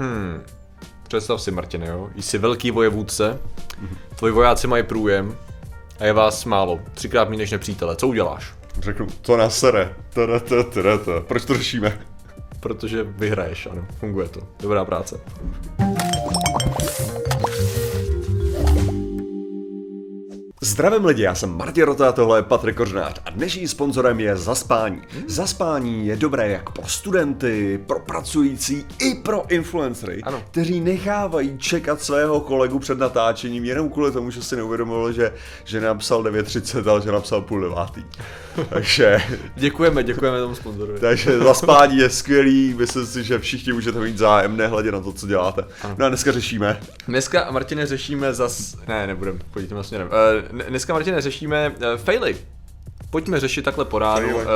Hmm. Představ si, Martine, jo? Jsi velký vojevůdce, tvoji vojáci mají průjem a je vás málo, třikrát méně než nepřítele. Co uděláš? Řeknu, to nás sere. Tada, tada, tada, tada. Proč to řešíme? Protože vyhraješ, ano, funguje to. Dobrá práce. Zdravím lidi, já jsem Martin Rota tohle je Patrik Kořnář a dnešním sponzorem je Zaspání. Zaspání je dobré jak pro studenty, pro pracující i pro influencery, Ano. kteří nechávají čekat svého kolegu před natáčením jenom kvůli tomu, že si neuvědomil, že, že napsal 9.30, ale že napsal půl devátý. Takže, Děkujeme, děkujeme tomu sponzorovi. takže Zaspání je skvělý, myslím si, že všichni můžete mít zájem, nehledě na to, co děláte. No a dneska řešíme Dneska, Martine, řešíme zas... Ne, nebudem, pojďte tím směrem. Uh, dneska, Martine, řešíme uh, faily. Pojďme řešit takhle po ránu. Faily. Uh,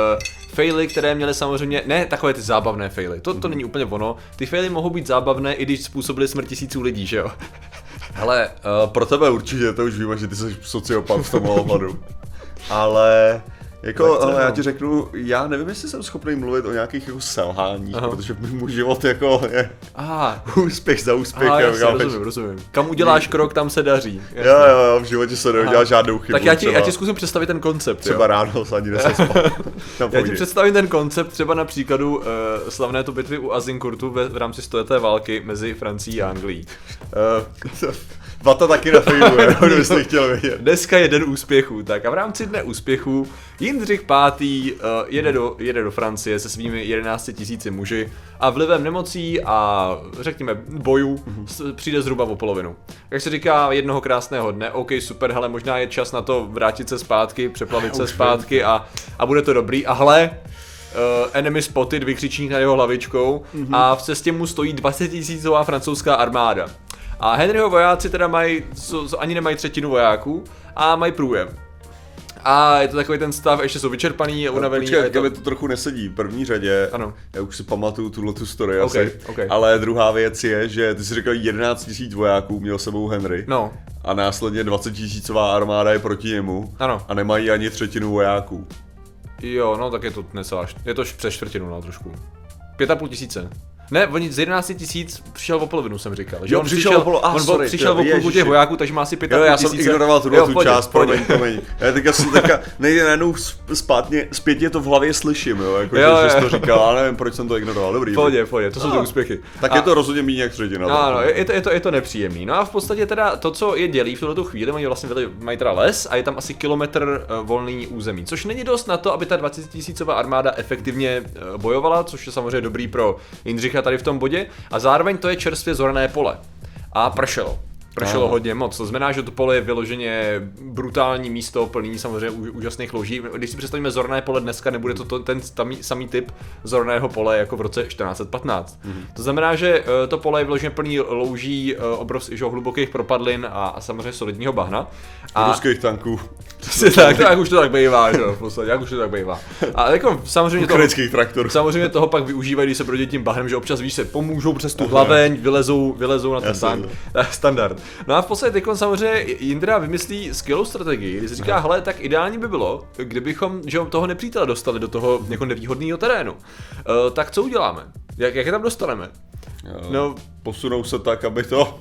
faily, které měly samozřejmě, ne takové ty zábavné faily, to, to není úplně ono. Ty faily mohou být zábavné, i když způsobily smrt tisíců lidí, že jo? Hele, uh, pro tebe určitě, to už víme, že ty jsi sociopat v tom ohledu. Ale jako, ale já ti řeknu, já nevím, jestli jsem schopný mluvit o nějakých jako selháních, Aha. protože můj život jako je Aha, úspěch za úspěchem. aha jasně, kámo. rozumím, rozumím. Kam uděláš krok, tam se daří. Jo, jo, jo, v životě se neudělá žádnou chybu. Tak já ti, třeba, já ti zkusím představit ten koncept. třeba jo? ráno se ani Já ti představím ten koncept třeba na příkladu uh, slavné to bitvy u Azinkurtu ve, v rámci stoleté války mezi Francií a Anglií. Uh, Vata taky nefejluje, kdybyste chtěl vědět. Dneska je den úspěchů, tak a v rámci dne úspěchů Jindřich V. Uh, jede, do, jede do Francie se svými 11 tisíci muži a vlivem nemocí a řekněme bojů s- přijde zhruba o polovinu. Jak se říká jednoho krásného dne, OK, super, hele, možná je čas na to vrátit se zpátky, přeplavit se zpátky a, a bude to dobrý. A hle, Uh, enemy spotted, vykřičník na jeho hlavičkou a v cestě mu stojí 20 tisícová francouzská armáda. A Henryho vojáci teda mají, co, co, ani nemají třetinu vojáků a mají průjem. A je to takový ten stav, ještě jsou vyčerpaný a unavený. Počkej, to... to... to trochu nesedí. V první řadě, Ano. já už si pamatuju tuhle tu story Ok, asi, ok. ale druhá věc je, že ty jsi říkal 11 000 vojáků měl sebou Henry No, a následně 20 tisícová armáda je proti němu Ano. a nemají ani třetinu vojáků. jo, no tak je to necelá, je to přes čtvrtinu, no trošku. Pět a půl tisíce. Ne, oni z 11 tisíc přišel o polovinu, jsem říkal. Že Jo, on přišel o polo- a, on sorry, přišel jo, o půlku těch vojáků, takže má asi pět a Jo, půl já jsem ignoroval tuhle Jo, tu pohodě, část, pohodě. promiň, promiň. Já teďka, jsem teďka nejde najednou zpátně, zpětně to v hlavě slyším, jo, jako, Jo, že, že jsi jo. to říkal, ale nevím, proč jsem to ignoroval, dobrý. Pohodě, pohodě, to jsou ty No. úspěchy. Tak A- je to rozhodně méně jak třetina. No, ano, je, je, to, je, to, je to nepříjemný. No a v podstatě teda to, co je dělí v tuto chvíli, oni vlastně mají teda les a je tam asi kilometr uh, volný území, což není dost na to, aby ta 20 tisícová armáda efektivně uh, bojovala, což je samozřejmě dobrý pro Jindřicha tady v tom bodě, a zároveň to je čerstvě zorané pole. A pršelo. Pršelo hodně moc, to znamená, že to pole je vyloženě brutální místo, plný samozřejmě úžasných louží. Když si představíme zorné pole dneska, nebude to, to ten tamý, samý typ zorného pole jako v roce 1415. Mhm. To znamená, že eh, to pole je vyloženě plný louží, obrovských hlubokých propadlin a, a samozřejmě solidního bahna. A Ruských tanků, přesně tak, jak už to tak bývá, že jo, v podstatě, jak už to tak bývá. A jako samozřejmě to, ukrajinských traktorů. Samozřejmě toho pak využívají, když se projdí tím bahnem, že občas víš se pomůžou přes tu hlaveň, vylezou, vylezou na ten tank. Standard. No a v podstatě teď samozřejmě Jindra vymyslí skvělou strategii, kdy se říká, hele, tak ideální by bylo, kdybychom že toho nepřítele dostali do toho jako nevýhodného terénu. Uh, tak co uděláme? Jak, jak je tam dostaneme? No, Posunou se tak, aby to...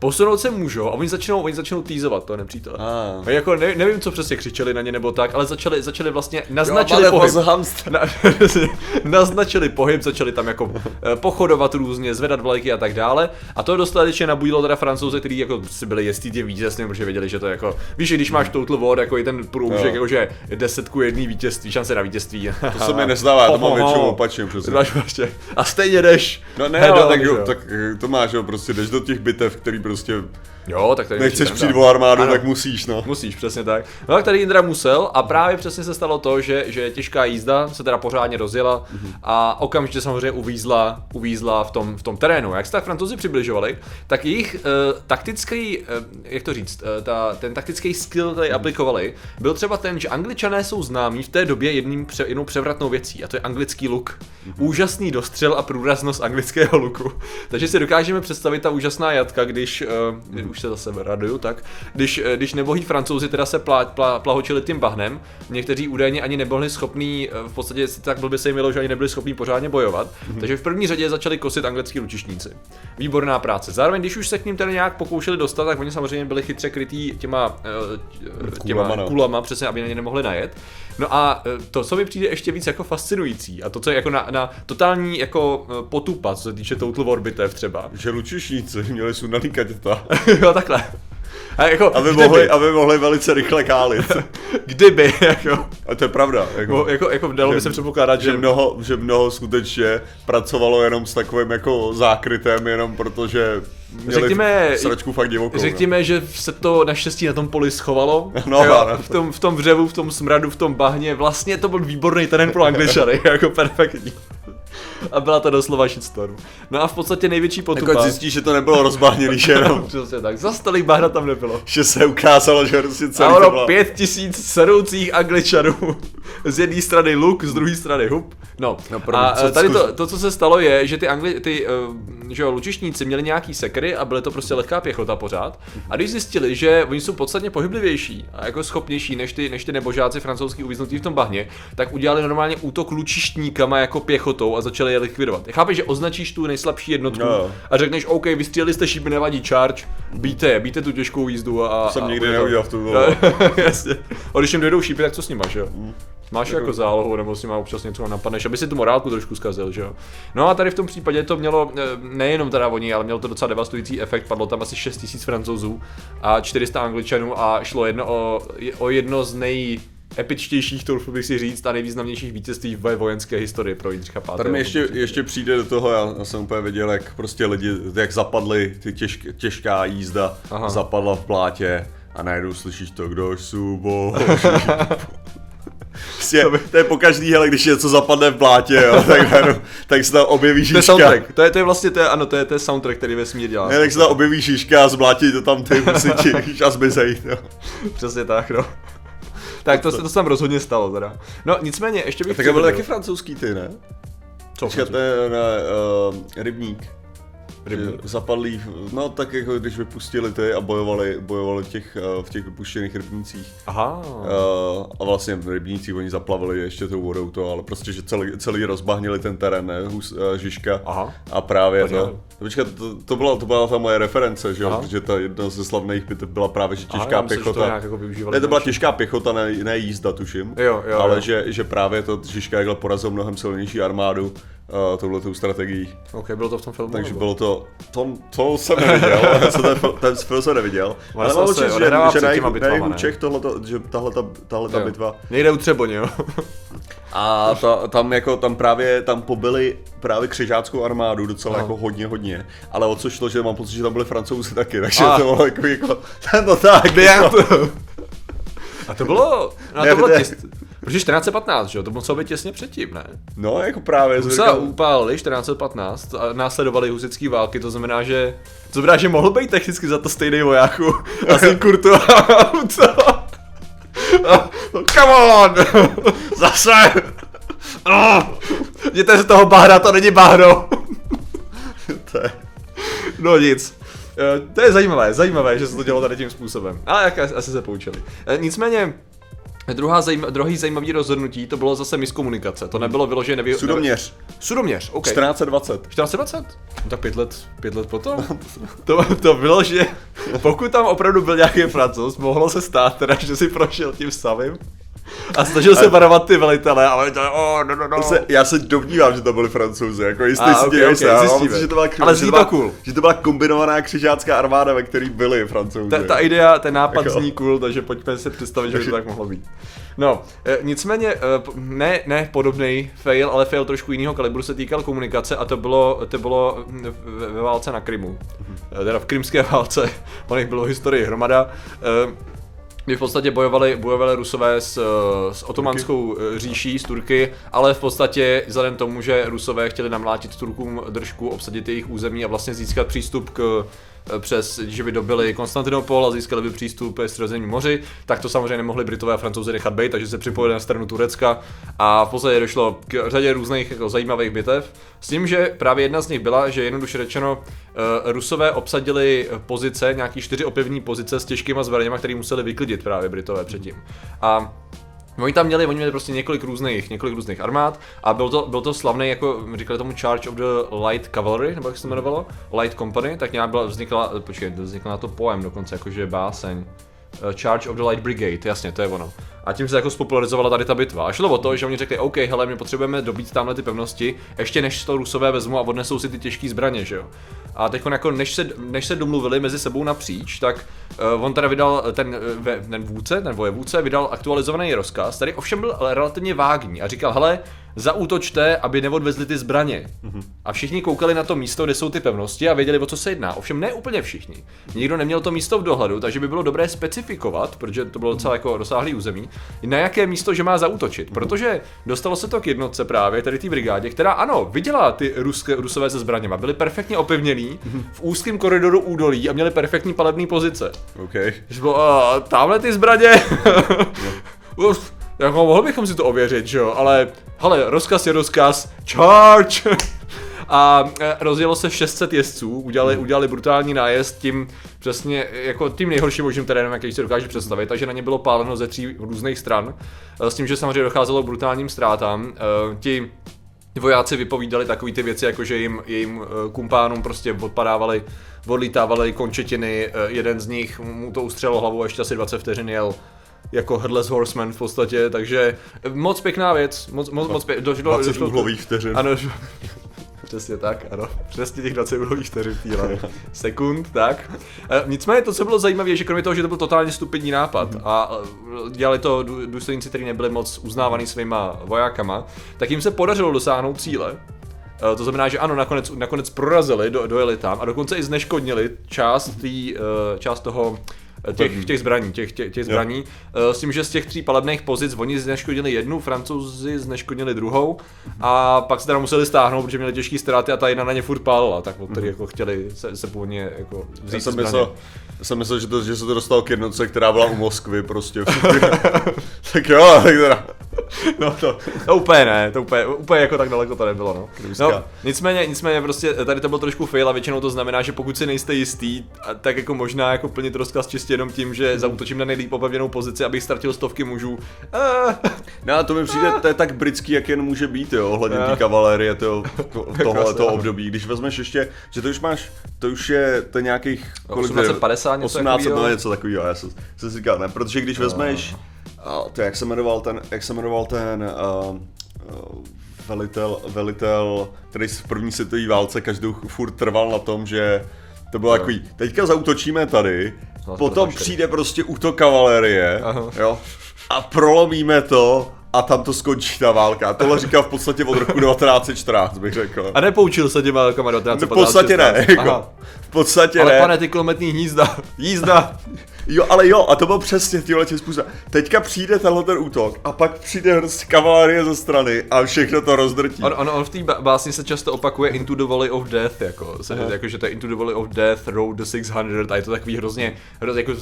posunout se můžou a oni začnou, oni začnou týzovat toho nepřítele. Ah. A jako ne, nevím, co přesně křičeli na ně nebo tak, ale začali, začali vlastně naznačili pohyb. Na, naznačili pohyb, začali tam jako eh, pochodovat různě, zvedat vlajky a tak dále. A to dostatečně nabudilo teda francouze, kteří jako si byli jistí tím vítězstvím, protože věděli, že to je jako, víš, když máš total war, jako i ten Jo. jako že je desetku jedný vítězství, šance na vítězství. To se mi nezdává, to mám většinou opačně přesně. Prostě. A stejně jdeš. No ne, on, tak, jo, jo. tak eh, to máš, jo, prostě jdeš do těch bitev, který prostě Jo, tak tady nechceš přijít o armádu, Ano. tak musíš, no. Musíš, přesně tak. No tak tady Jindra musel a právě přesně se stalo to, že, že těžká jízda se teda pořádně rozjela a okamžitě samozřejmě uvízla, uvízla v tom, v tom terénu. Jak se tak francouzi přibližovali, tak jejich uh, taktický, uh, jak to říct, uh, ta, ten taktický skill, který aplikovali, byl třeba ten, že angličané jsou známí v té době jedním, pře, jednou převratnou věcí a to je anglický luk. Úžasný dostřel a průraznost anglického luku. Takže si dokážeme představit ta úžasná jatka, když když, uh, už se zase raduju, tak, když, uh, když nebohý francouzi teda se plá, plá, plahočili tím bahnem, někteří údajně ani nebyli schopní, uh, v podstatě tak by se jim mělo, že ani nebyli schopní pořádně bojovat, mm-hmm. takže v první řadě začali kosit anglický lučišníci. Výborná práce. Zároveň, když už se k ním tedy nějak pokoušeli dostat, tak oni samozřejmě byli chytře krytý těma, těma kulama, no. kulama, přesně, aby na ně nemohli najet. No a to, co mi přijde ještě víc jako fascinující, a to, co je jako na, na totální jako potupa, co se týče Total War bitev třeba. Že lučišníci měli sundaný kaděta. jo, takhle. A jako, aby, mohli, aby mohli velice rychle kálit. kdyby, jako. A to je pravda. Jako, jako, jako dalo by se předpokládat, že... že... mnoho, že mnoho skutečně pracovalo jenom s takovým jako zákrytem, jenom protože měli řekněme, sračku fakt divokou. No. Řekněme, no. že se to naštěstí na tom poli schovalo. No, jo, v, tom, v tom vřevu, v tom smradu, v tom bahně. Vlastně to byl výborný terén pro angličany, jako perfektní. A byla to doslova shitstorm. No a v podstatě největší potupa... Jako zjistíš, že to nebylo rozbahněný jenom. Přesně tak, za stolik bahna tam nebylo. Že se ukázalo, že prostě celý a ono pět tisíc sedoucích angličanů. Z jedné strany luk, z druhé strany hup. No, no první, a co, tady to, to, co se stalo je, že ty, angli, ty uh, že jo, lučišníci měli nějaký sekry a byly to prostě lehká pěchota pořád. A když zjistili, že oni jsou podstatně pohyblivější a jako schopnější než ty, než ty nebožáci francouzský uvíznutí v tom bahně, tak udělali normálně útok lučištníkama jako pěchotou a začali je likvidovat. Chápeš, že označíš tu nejslabší jednotku no. a řekneš, OK, vystřelili jste šípy, nevadí charge, bíte, bíte tu těžkou jízdu a... To jsem a, nikdy neudělal v tu Jasně. A když jim dojdou šípy, tak co s nimi máš, jo? Mm. Máš jako zálohu, nebo si má občas něco napadneš, aby si tu morálku trošku zkazil, že jo. No a tady v tom případě to mělo eh, nejenom teda oni, ale mělo to docela devastující efekt, padlo tam asi 6000 francouzů a 400 angličanů a šlo jedno o, o jedno z nej epičtějších, to bych si říct, a nejvýznamnějších vítězství v vojenské historii pro Jindřicha V. Tady mi ještě, ještě přijde do toho, já, já jsem úplně viděl, jak prostě lidi, jak zapadly, ty těžk, těžká jízda Aha. zapadla v plátě a najednou slyšíš to, kdo jsou boží. Prostě, to je po každý, hele, když něco zapadne v blátě, jo, tak, no, tak se tam objeví šiška. To je soundtrack, to je, to je vlastně, to je, ano, to je, to je soundtrack, který vesmír dělá. Ne, tak se tam objeví šiška a zblátí to tam ty musíš a zmizej, jo. Přesně tak, no. Tak to, to, to se tam rozhodně stalo teda. No nicméně, ještě bych... Tak byl taky francouzský ty, ne? Co? Ne, ne, uh, rybník. Rybník. Zapadlý, no tak jako když vypustili ty a bojovali, bojovali těch, eh, v těch vypuštěných rybnících. Aha. Uh, a vlastně v rybnících oni zaplavili ještě tou vodou to, ale prostě, že celý, celý rozbahnili ten terén, ne, Hus, uh, Žižka. Aha. A právě to, to, počkat, to, to, byla, to byla ta moje reference, že jo, protože ta jedna ze slavných bitev byla právě, že těžká Aha, pěchota. Myslím, to jako ne, to byla těžká pěchota, ne, ne jízda, tuším. Jo, jo, ale jo. Že, že právě to Žižka jakhle porazil mnohem silnější armádu uh, touhletou strategií. Ok, bylo to v tom filmu? Takže bylo to, to, to jsem neviděl, ten, ten film jsem neviděl. Ale mám určitě, že, že na jihu, na jihu Čech tohleto, že tahle ta, tahle ta bitva. Nejde u Třeboně, jo. A ta, tam jako, tam právě, tam pobyli právě křižáckou armádu docela Aha. jako hodně, hodně. Ale o co šlo, že mám pocit, že tam byli francouzi taky, takže a. to bylo jako, jako, no tak. Jako. A to bylo, no, to bylo těst, Protože 1415, že jo, to muselo být těsně předtím, ne? No, jako právě. Husa upálili 1415 a následovali husické války, to znamená, že to znamená, že mohl být technicky za to stejný vojáku. Asi Kurtu co? Come on! Zase! Oh! Jděte z toho bahra, to není bahro! to je... No nic. Eh, to je zajímavé, zajímavé, že se to dělo tady tím způsobem. Ale jak asi se poučili. Eh, nicméně, Druhá zajím, druhý zajímavý rozhodnutí, to bylo zase miskomunikace. To nebylo vyložené nevě... Sudoměř. Sudoměř, OK. 1420. 1420? No tak pět let, pět let potom. to, to bylo, že pokud tam opravdu byl nějaký francouz, mohlo se stát teda, že si prošel tím samým a snažil se varovat ty velitele, ale to, oh, no, no, no. Se, já se domnívám, že to byli francouzi, jako jistý si okay, okay, se, že to byla, ale že to, byla, cool. že to byla kombinovaná křižácká armáda, ve který byli francouzi. Ta, ta idea, ten nápad jako. zní cool, takže pojďme si představit, že by to tak mohlo být. No, e, nicméně, e, ne, ne podobný fail, ale fail trošku jiného kalibru se týkal komunikace a to bylo, to bylo ve válce na Krymu. Mm-hmm. Teda v krymské válce, po nich bylo historii hromada. E, kdy v podstatě bojovali, bojovali Rusové s, s otomanskou Turky. říší, s Turky, ale v podstatě vzhledem tomu, že Rusové chtěli namlátit Turkům držku, obsadit jejich území a vlastně získat přístup k eh, přes, že by dobili Konstantinopol a získali by přístup ke středozemní moři, tak to samozřejmě nemohli Britové a Francouzi nechat být, takže se připojili na stranu Turecka a v podstatě došlo k řadě různých jako zajímavých bitev. S tím, že právě jedna z nich byla, že jednoduše řečeno, eh, Rusové obsadili pozice, nějaký čtyři opevní pozice s těžkýma zbraněma, které museli vyklidit právě Britové předtím. A Oni tam měli, oni měli prostě několik různých, několik různých armád a byl to, byl to slavný, jako říkali tomu Charge of the Light Cavalry, nebo jak se to jmenovalo, Light Company, tak nějak byla, vznikla, počkej, vznikla na to poem dokonce, jakože báseň. Uh, Charge of the Light Brigade, jasně, to je ono. A tím se jako spopularizovala tady ta bitva. A šlo o to, že oni řekli, OK, hele, my potřebujeme dobít tamhle ty pevnosti, ještě než to Rusové vezmu a odnesou si ty těžké zbraně, že jo. A teď jako než se, než se domluvili mezi sebou napříč, tak uh, on teda vydal ten, ten vůdce, ten vojevůdce, vydal aktualizovaný rozkaz, který ovšem byl relativně vágní a říkal, hele, zaútočte, aby neodvezli ty zbraně. Mm-hmm. A všichni koukali na to místo, kde jsou ty pevnosti a věděli, o co se jedná. Ovšem ne úplně všichni. Nikdo neměl to místo v dohledu, takže by bylo dobré specifikovat, protože to bylo docela jako rozsáhlý území, na jaké místo, že má zaútočit. Mm-hmm. Protože dostalo se to k jednotce právě, tady té brigádě, která ano, viděla ty ruské, rusové se zbraněma, byly perfektně opevněný mm-hmm. v úzkém koridoru údolí a měli perfektní palební pozice. Okay. Že bylo, tamhle ty zbraně. Uf, jako mohl bychom si to ověřit, že jo, ale hele, rozkaz je rozkaz, charge! a e, rozjelo se 600 jezdců, udělali, hmm. udělali brutální nájezd tím přesně jako tím nejhorším možným terénem, jaký si dokáže představit, takže na ně bylo páleno ze tří různých stran, e, s tím, že samozřejmě docházelo k brutálním ztrátám. E, ti vojáci vypovídali takové ty věci, jako že jim, jim kumpánům prostě odpadávali, odlítávaly končetiny, jeden z nich mu to ustřelo hlavu a ještě asi 20 vteřin jel jako Headless Horseman v podstatě, takže moc pěkná věc, moc, moc, moc pěkná. Došlo, 20 došlo, uhlových vteřin. Ano, Přesně tak, ano. Přesně těch 20 uhlových vteřin sekund, tak. E, nicméně to, co bylo zajímavé, že kromě toho, že to byl totálně stupidní nápad mm-hmm. a e, dělali to důstojníci, kteří nebyli moc uznávaný svýma vojákama, tak jim se podařilo dosáhnout cíle. E, to znamená, že ano, nakonec, nakonec prorazili, do, dojeli tam a dokonce i zneškodnili část, tý, část toho těch, těch zbraní, těch, těch, těch zbraní. Jo. S tím, že z těch tří palebných pozic oni zneškodili jednu, francouzi zneškodili druhou a pak se teda museli stáhnout, protože měli těžký ztráty a ta jedna na ně furt pálila, tak od mm. jako chtěli se, se původně jako vzít Já jsem myslel, já jsem myslel, že, to, že se to dostalo k jednotce, která byla u Moskvy prostě. tak jo, tak teda. No to, to úplně ne, to úplně, úplně jako tak daleko to nebylo, no. no nicméně, nicméně prostě tady to bylo trošku fail a většinou to znamená, že pokud si nejste jistý, tak jako možná jako plnit rozkaz čistě jenom tím, že zautočím na nejlíp opevněnou pozici, abych ztratil stovky mužů. No a to mi přijde, to je tak britský, jak jen může být, jo, ohledně té kavalérie toho, tohle toho období. Když vezmeš ještě, že to už máš, to už je to nějakých, kolik 1850 něco 18 takového. něco takového, já jsem, jsem si říkal, ne, protože když vezmeš, to jak se jmenoval ten, jak se jmenoval ten, uh, uh, velitel, velitel, který v první světové válce každou furt trval na tom, že to bylo takový, teďka zautočíme tady, potom přijde prostě útok kavalérie, jo, a prolomíme to a tam to skončí ta válka. Tohle říkal v podstatě od roku 1914, bych řekl. A nepoučil se těma válkama 1915? No, v podstatě ne, jako, v podstatě Ale ne. pane, ty kulometní hnízda, jízda. Jo, ale jo, a to bylo přesně tímhle tím způsobem. Teďka přijde tenhle ten útok a pak přijde prostě kavalérie ze strany a všechno to rozdrtí. On, on, on v té básni se často opakuje Into the Valley of Death, jako, se, jako že to je Into the Valley of Death, Road the 600 a je to takový hrozně, hrozně jako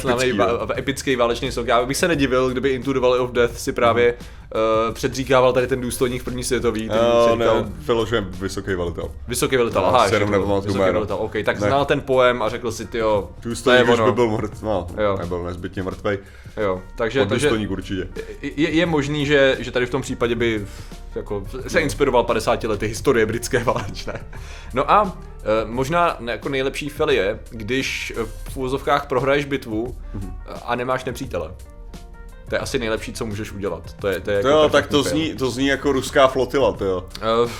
slavný, epický válečný sok. Já bych se nedivil, kdyby Into the Valley of Death si právě uh, předříkával tady ten důstojník v první světový. Ten říkal, ne, vyložen vysoký velitel. Vysoký velitel, aha, jenom vysoký velitel, OK, tak ne. znal ten poem a řekl si, ty jo, Důstojník už by byl mrt, no, jo. nebyl nezbytně mrtvej. Jo, takže, takže určitě. Je, je možný, že, že tady v tom případě by jako, se inspiroval 50 lety historie britské válečné. No a e, možná jako nejlepší fel je, když v úvozovkách prohraješ bitvu mm-hmm. a nemáš nepřítele. To je asi nejlepší, co můžeš udělat. To je, to je jako jo, tak to zní, to zní jako ruská flotila, to jo. Uh,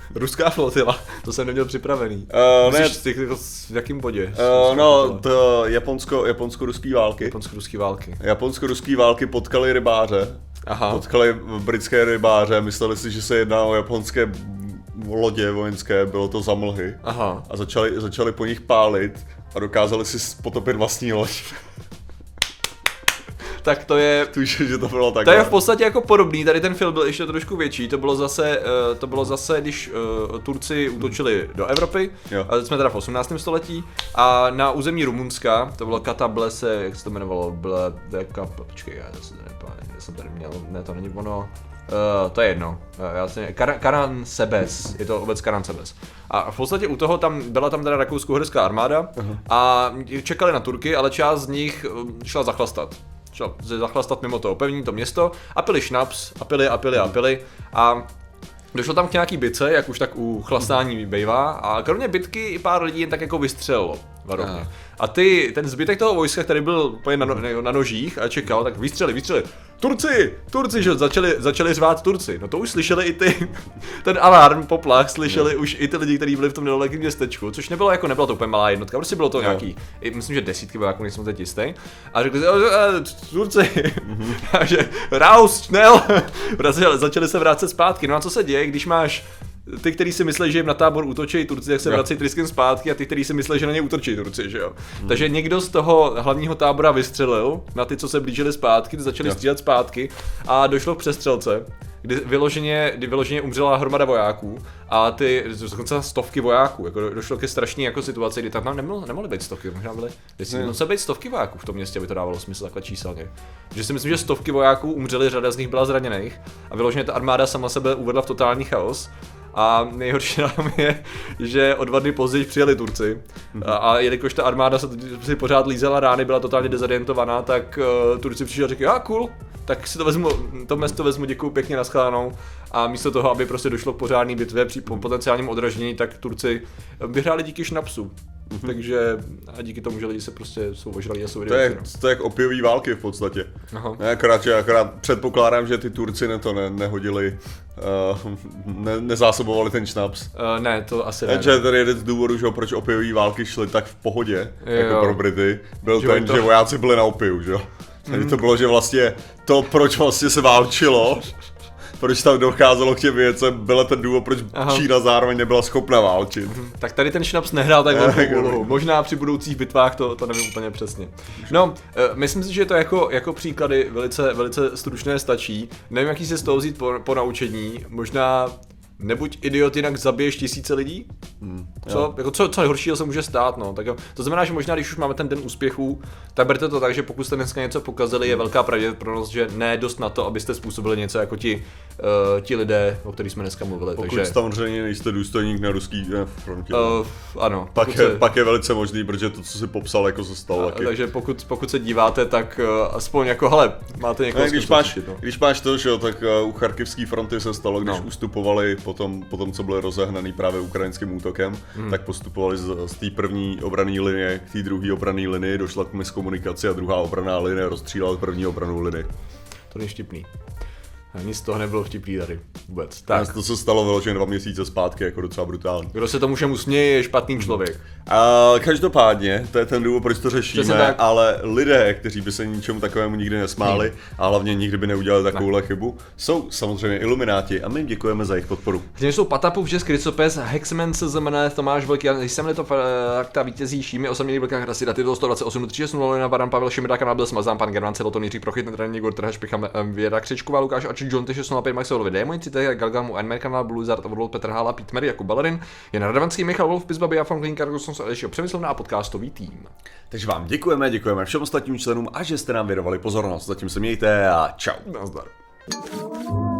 ruská flotila, to jsem neměl připravený. Uh, ne, ty, v jakém bodě? Uh, no, to Japonsko, japonsko-ruský války. Japonsko-ruský války. Japonsko-ruský války potkali rybáře. Aha. Potkali britské rybáře, mysleli si, že se jedná o japonské lodě vojenské, bylo to zamlhy. Aha. A začali, začali po nich pálit a dokázali si potopit vlastní loď. Tak to je... Tuž, že to bylo To takhle. je v podstatě jako podobný, tady ten film byl ještě trošku větší, to bylo zase, eh, to bylo zase, když eh, Turci útočili do Evropy, Jo. a teď jsme teda v 18. století, a na území Rumunska, to bylo Katablese, jak se to jmenovalo, byla Deka, počkej, já se to nepamatuji, já jsem tady měl, ne, to není ono, Uh, to je jedno. Uh, já si, Kar- Karan Sebes, je to obec Karan Sebes. A v podstatě u toho tam byla tam teda rakousko-uherská armáda a čekali na Turky, ale část z nich šla zachlastat se zachlastat mimo to opevnění, to město a pili šnaps a pili a pili a pili. A došlo tam k nějaký bitce, jak už tak u chlastání bývá. A kromě bitky i pár lidí jen tak jako vystřelilo varovně. Aha. A ty, ten zbytek toho vojska, který byl úplně na, no, na nožích a čekal, tak vystřeli, vystřeli. Turci, Turci, že začali, začali řvát Turci. No to už slyšeli i ty, ten alarm, poplach, slyšeli už i ty lidi, kteří byli v tom nedalekém městečku, což nebylo jako, nebylo to úplně malá jednotka, prostě bylo to nějaký, i, myslím, že desítky vojáků, nejsem teď jistý. A řekli si, "O, e, Turci, a že raus, schnell, začali, začali se vrátit zpátky. No a co se děje, když máš ty, kteří si myslí, že jim na tábor útočí Turci, tak se Jo. vrací tryskem zpátky a ty, kteří si myslí, že na ně útočí Turci, že jo. Takže někdo z toho hlavního tábora vystřelil na ty, co se blížili zpátky, ty začali Jo. střílet zpátky a došlo k přestřelce, kdy vyloženě, kdy vyloženě umřela hromada vojáků a ty, dokonce stovky vojáků, jako do- došlo ke strašné jako situaci, kdy tam nemohly, nemohly být stovky, možná byly, musely být stovky vojáků v tom městě, aby to dávalo smysl takhle číselně. Že si myslím, že stovky vojáků umřeli, řada z nich byla zraněných a vyloženě ta armáda sama sebe uvedla v totální chaos. A nejhorší nám je, že o dva dny později přijeli Turci a, a jelikož ta armáda se si pořád lízela rány, byla totálně dezorientovaná, tak uh, Turci přišli a řekli, a cool, tak si to vezmu, to město vezmu, děkuju pěkně naschledanou. A místo toho, aby prostě došlo k pořádný bitvě při po- potenciálním odraždění, tak Turci vyhráli díky šnapsu. Takže a díky tomu, že lidi se prostě jsou ožralí a jsou To je, no. to je jak opiový války v podstatě. Aha. Akorát, že akorát předpokládám, že ty Turci ne to ne, nehodili, uh, ne, nezásobovali ten šnaps. Uh, ne, to asi ne. Takže tady jeden z důvodů, že proč opiový války šly tak v pohodě, Jo. jako pro Brity, byl Že ten, to- že vojáci byli na opiu, že jo. Takže to bylo, že vlastně to, proč vlastně se válčilo, proč tam docházelo k těm věcem, byl ten důvod, proč Aha. Čína zároveň nebyla schopna válčit. Tak tady ten šnaps nehrál tak velkou úlohu. Možná při budoucích bitvách to, to nevím úplně přesně. No, eh, myslím si, že to jako, jako příklady velice, velice stručné stačí. Nevím, jaký se z toho vzít po, po naučení. Možná nebuď idiot, jinak zabiješ tisíce lidí? Co, jako co, co nejhoršího se může stát, no. Tak jo. To znamená, že možná, když už máme ten den úspěchů, tak berte to tak, že pokud jste dneska něco pokazili, je velká pravděpodobnost, že ne dost na to, abyste způsobili něco jako ti, uh, ti lidé, o kterých jsme dneska mluvili. Pokud takže, samozřejmě nejste důstojník na ruský eh, frontě. uh, ano. pak, je, se- pak je velice možný, protože to, co si popsal, jako se stalo A, taky. takže pokud, pokud se díváte, tak uh, aspoň jako, hele, máte někoho Ne, když, máš, no. když máš to, že jo, tak uh, u Charkivské fronty se stalo, když No. ustupovali potom, potom, co byly rozehnaný právě ukrajinským útokem, Hmm. tak postupovali z, z té první obrané linie k té druhé obrané linii, došla k miskomunikaci a druhá obraná linie rozstřílala první obranou linii. To je vtipný. Nic z toho nebylo vtipný tady. Vůbec. Tak. Tak. To se stalo vyloženě dva měsíce zpátky, jako docela brutální. Kdo se tomu všemu směje, je špatný člověk. A každopádně, to je ten důvod, proč to řešíme, tak. ale lidé, kteří by se ničemu takovému nikdy nesmáli a hlavně nikdy by neudělali takovouhle chybu, jsou samozřejmě ilumináti a my jim děkujeme za jejich podporu. Zde jsou Patapův, Žes, Krysopes, Hexman, CZMN, Tomáš Velký, jsem to fakta vítězí, Šími, osamělý Velká Hrasy, Daty, 128, 36, 0, Varan, Pavel Šimida, kanál byl smazán, pan Gerván, Celoton, Jiří Prochyt, Netraný, Igor Trhaš, Picham, Věda Křičková, Lukáš, Ači, John, 605, Max Olovi, Démon, Cité, Galgamu, Enmer, kanál Bluzard, Vodol, Petr Hála, Pít Mary, Jakub Balerin, Jan Radovanský, Michal Wolf, Pizbaby, Jafan Klín, Kargosons, Alešio Přemyslovna a podcastový tým. Takže vám děkujeme, děkujeme všem ostatním členům a že jste nám věnovali pozornost. Zatím se mějte a čau. Nazdar. Thank you.